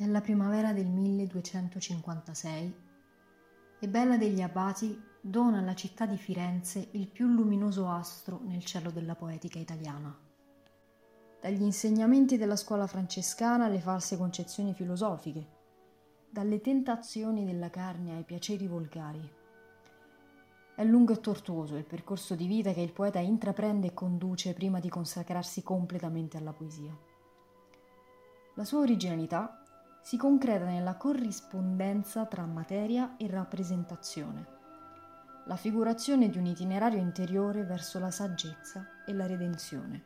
È la primavera del 1256 e Bella degli Abati dona alla città di Firenze il più luminoso astro nel cielo della poetica italiana. Dagli insegnamenti della scuola francescana alle false concezioni filosofiche, dalle tentazioni della carne ai piaceri volgari. È lungo e tortuoso il percorso di vita che il poeta intraprende e conduce prima di consacrarsi completamente alla poesia. La sua originalità si concreta nella corrispondenza tra materia e rappresentazione, la figurazione di un itinerario interiore verso la saggezza e la redenzione.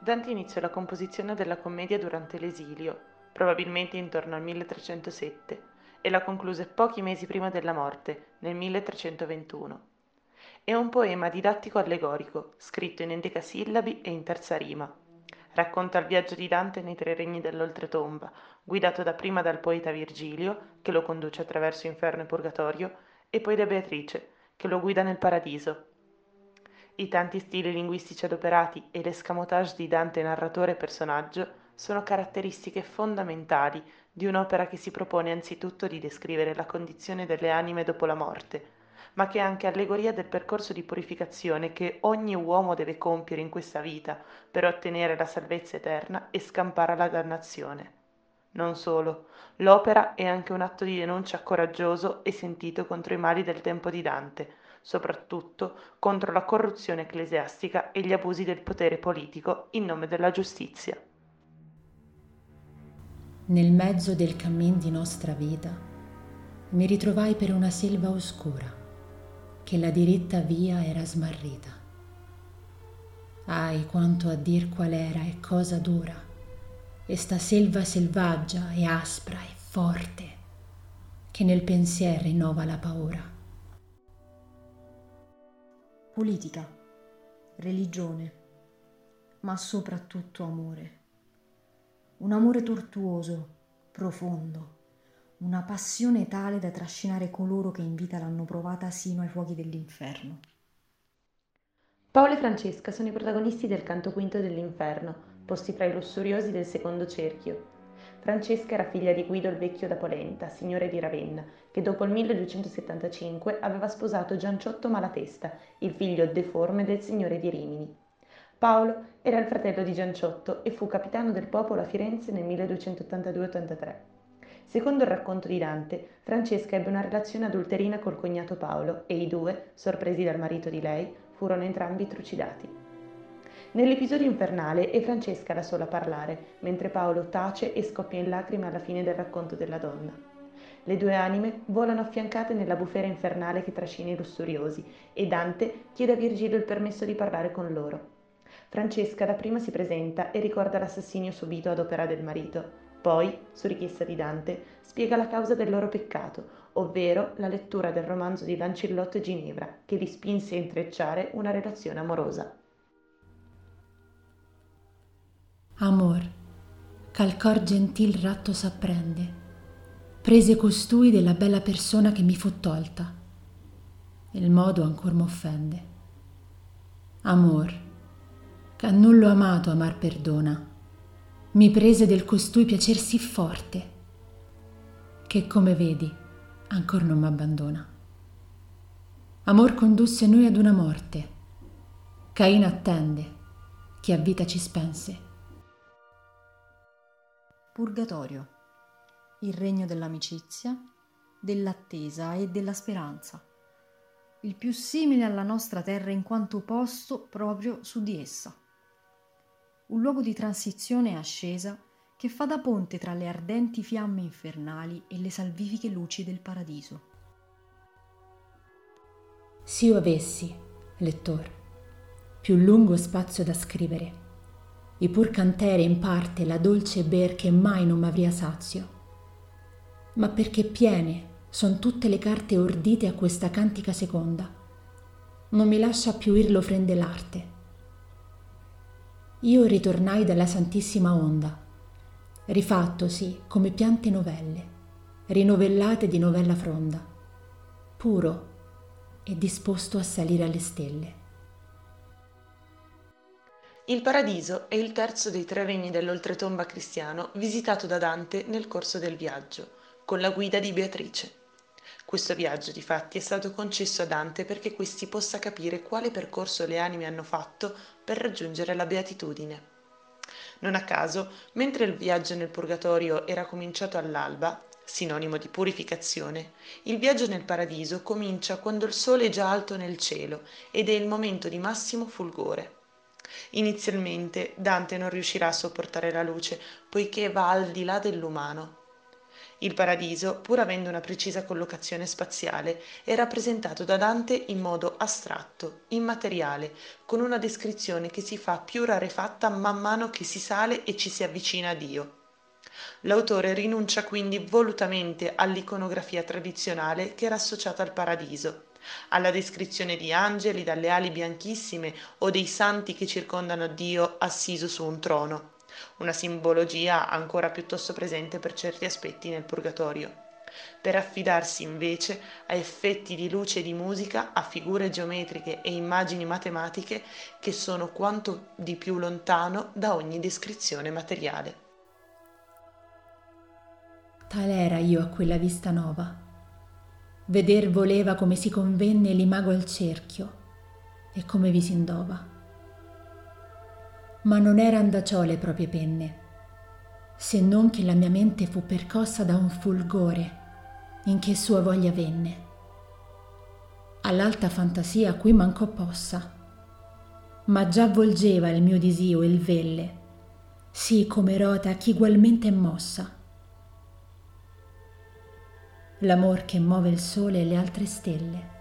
Dante iniziò la composizione della commedia durante l'esilio, probabilmente intorno al 1307, e la concluse pochi mesi prima della morte, nel 1321. È un poema didattico allegorico, scritto in endecasillabi e in terza rima, Racconta il viaggio di Dante nei tre regni dell'oltretomba, guidato dapprima dal poeta Virgilio, che lo conduce attraverso inferno e purgatorio, e poi da Beatrice, che lo guida nel paradiso. I tanti stili linguistici adoperati e l'escamotage di Dante narratore e personaggio sono caratteristiche fondamentali di un'opera che si propone anzitutto di descrivere la condizione delle anime dopo la morte, ma che è anche allegoria del percorso di purificazione che ogni uomo deve compiere in questa vita per ottenere la salvezza eterna e scampare alla dannazione. Non solo, l'opera è anche un atto di denuncia coraggioso e sentito contro i mali del tempo di Dante, soprattutto contro la corruzione ecclesiastica e gli abusi del potere politico in nome della giustizia. Nel mezzo del cammin di nostra vita mi ritrovai per una selva oscura che la diritta via era smarrita. Ai quanto a dir qual era e cosa dura, e sta selva selvaggia e aspra e forte, che nel pensier rinnova la paura. Politica, religione, ma soprattutto amore. Un amore tortuoso, profondo una passione tale da trascinare coloro che in vita l'hanno provata sino ai fuochi dell'inferno. Paolo e Francesca sono i protagonisti del canto quinto dell'inferno, posti fra i lussuriosi del secondo cerchio. Francesca era figlia di Guido il Vecchio da Polenta, signore di Ravenna, che dopo il 1275 aveva sposato Gianciotto Malatesta, il figlio deforme del signore di Rimini. Paolo era il fratello di Gianciotto e fu capitano del popolo a Firenze nel 1282-83. Secondo il racconto di Dante, Francesca ebbe una relazione adulterina col cognato Paolo e i due, sorpresi dal marito di lei, furono entrambi trucidati. Nell'episodio infernale è Francesca la sola a parlare, mentre Paolo tace e scoppia in lacrime alla fine del racconto della donna. Le due anime volano affiancate nella bufera infernale che trascina i lussuriosi e Dante chiede a Virgilio il permesso di parlare con loro. Francesca dapprima si presenta e ricorda l'assassinio subito ad opera del marito. Poi, su richiesta di Dante, spiega la causa del loro peccato, ovvero la lettura del romanzo di Lancillotto e Ginevra, che li spinse a intrecciare una relazione amorosa. Amor, ch'al cor gentil ratto s'apprende, prese costui della bella persona che mi fu tolta, il modo ancor m'offende. Amor, ch'a nullo amato amar perdona, mi prese del costui piacer sì forte, che come vedi ancor non m'abbandona. Amor condusse noi ad una morte, Caino attende, che a vita ci spense. Purgatorio, il regno dell'amicizia, dell'attesa e della speranza, il più simile alla nostra terra in quanto posto proprio su di essa un luogo di transizione e ascesa che fa da ponte tra le ardenti fiamme infernali e le salvifiche luci del paradiso. Se io avessi, lettor, più lungo spazio da scrivere, e pur cantere in parte la dolce ber che mai non m'avria sazio, ma perché piene son tutte le carte ordite a questa cantica seconda, non mi lascia più ir l'ofrende l'arte io ritornai dalla Santissima Onda, rifattosi come piante novelle, rinovellate di novella fronda, puro e disposto a salire alle stelle. Il paradiso è il terzo dei tre regni dell'oltretomba cristiano visitato da Dante nel corso del viaggio, con la guida di Beatrice. Questo viaggio, difatti, è stato concesso a Dante perché questi possa capire quale percorso le anime hanno fatto per raggiungere la beatitudine. Non a caso, mentre il viaggio nel purgatorio era cominciato all'alba, sinonimo di purificazione, il viaggio nel paradiso comincia quando il sole è già alto nel cielo ed è il momento di massimo fulgore. Inizialmente Dante non riuscirà a sopportare la luce, poiché va al di là dell'umano. Il paradiso, pur avendo una precisa collocazione spaziale, è rappresentato da Dante in modo astratto, immateriale, con una descrizione che si fa più rarefatta man mano che si sale e ci si avvicina a Dio. L'autore rinuncia quindi volutamente all'iconografia tradizionale che era associata al paradiso alla descrizione di angeli dalle ali bianchissime o dei santi che circondano Dio assiso su un trono, una simbologia ancora piuttosto presente per certi aspetti nel purgatorio per affidarsi invece a effetti di luce e di musica, a figure geometriche e immagini matematiche che sono quanto di più lontano da ogni descrizione materiale. Tal era io a quella vista nova Veder voleva come si convenne l'imago al cerchio e come vi si indova. Ma non eran da ciò le proprie penne, se non che la mia mente fu percossa da un fulgore in che sua voglia venne. All'alta fantasia a cui mancò possa, ma già volgeva il mio disio il velle, sì come rota chi ugualmente è mossa l'amor che muove il sole e le altre stelle.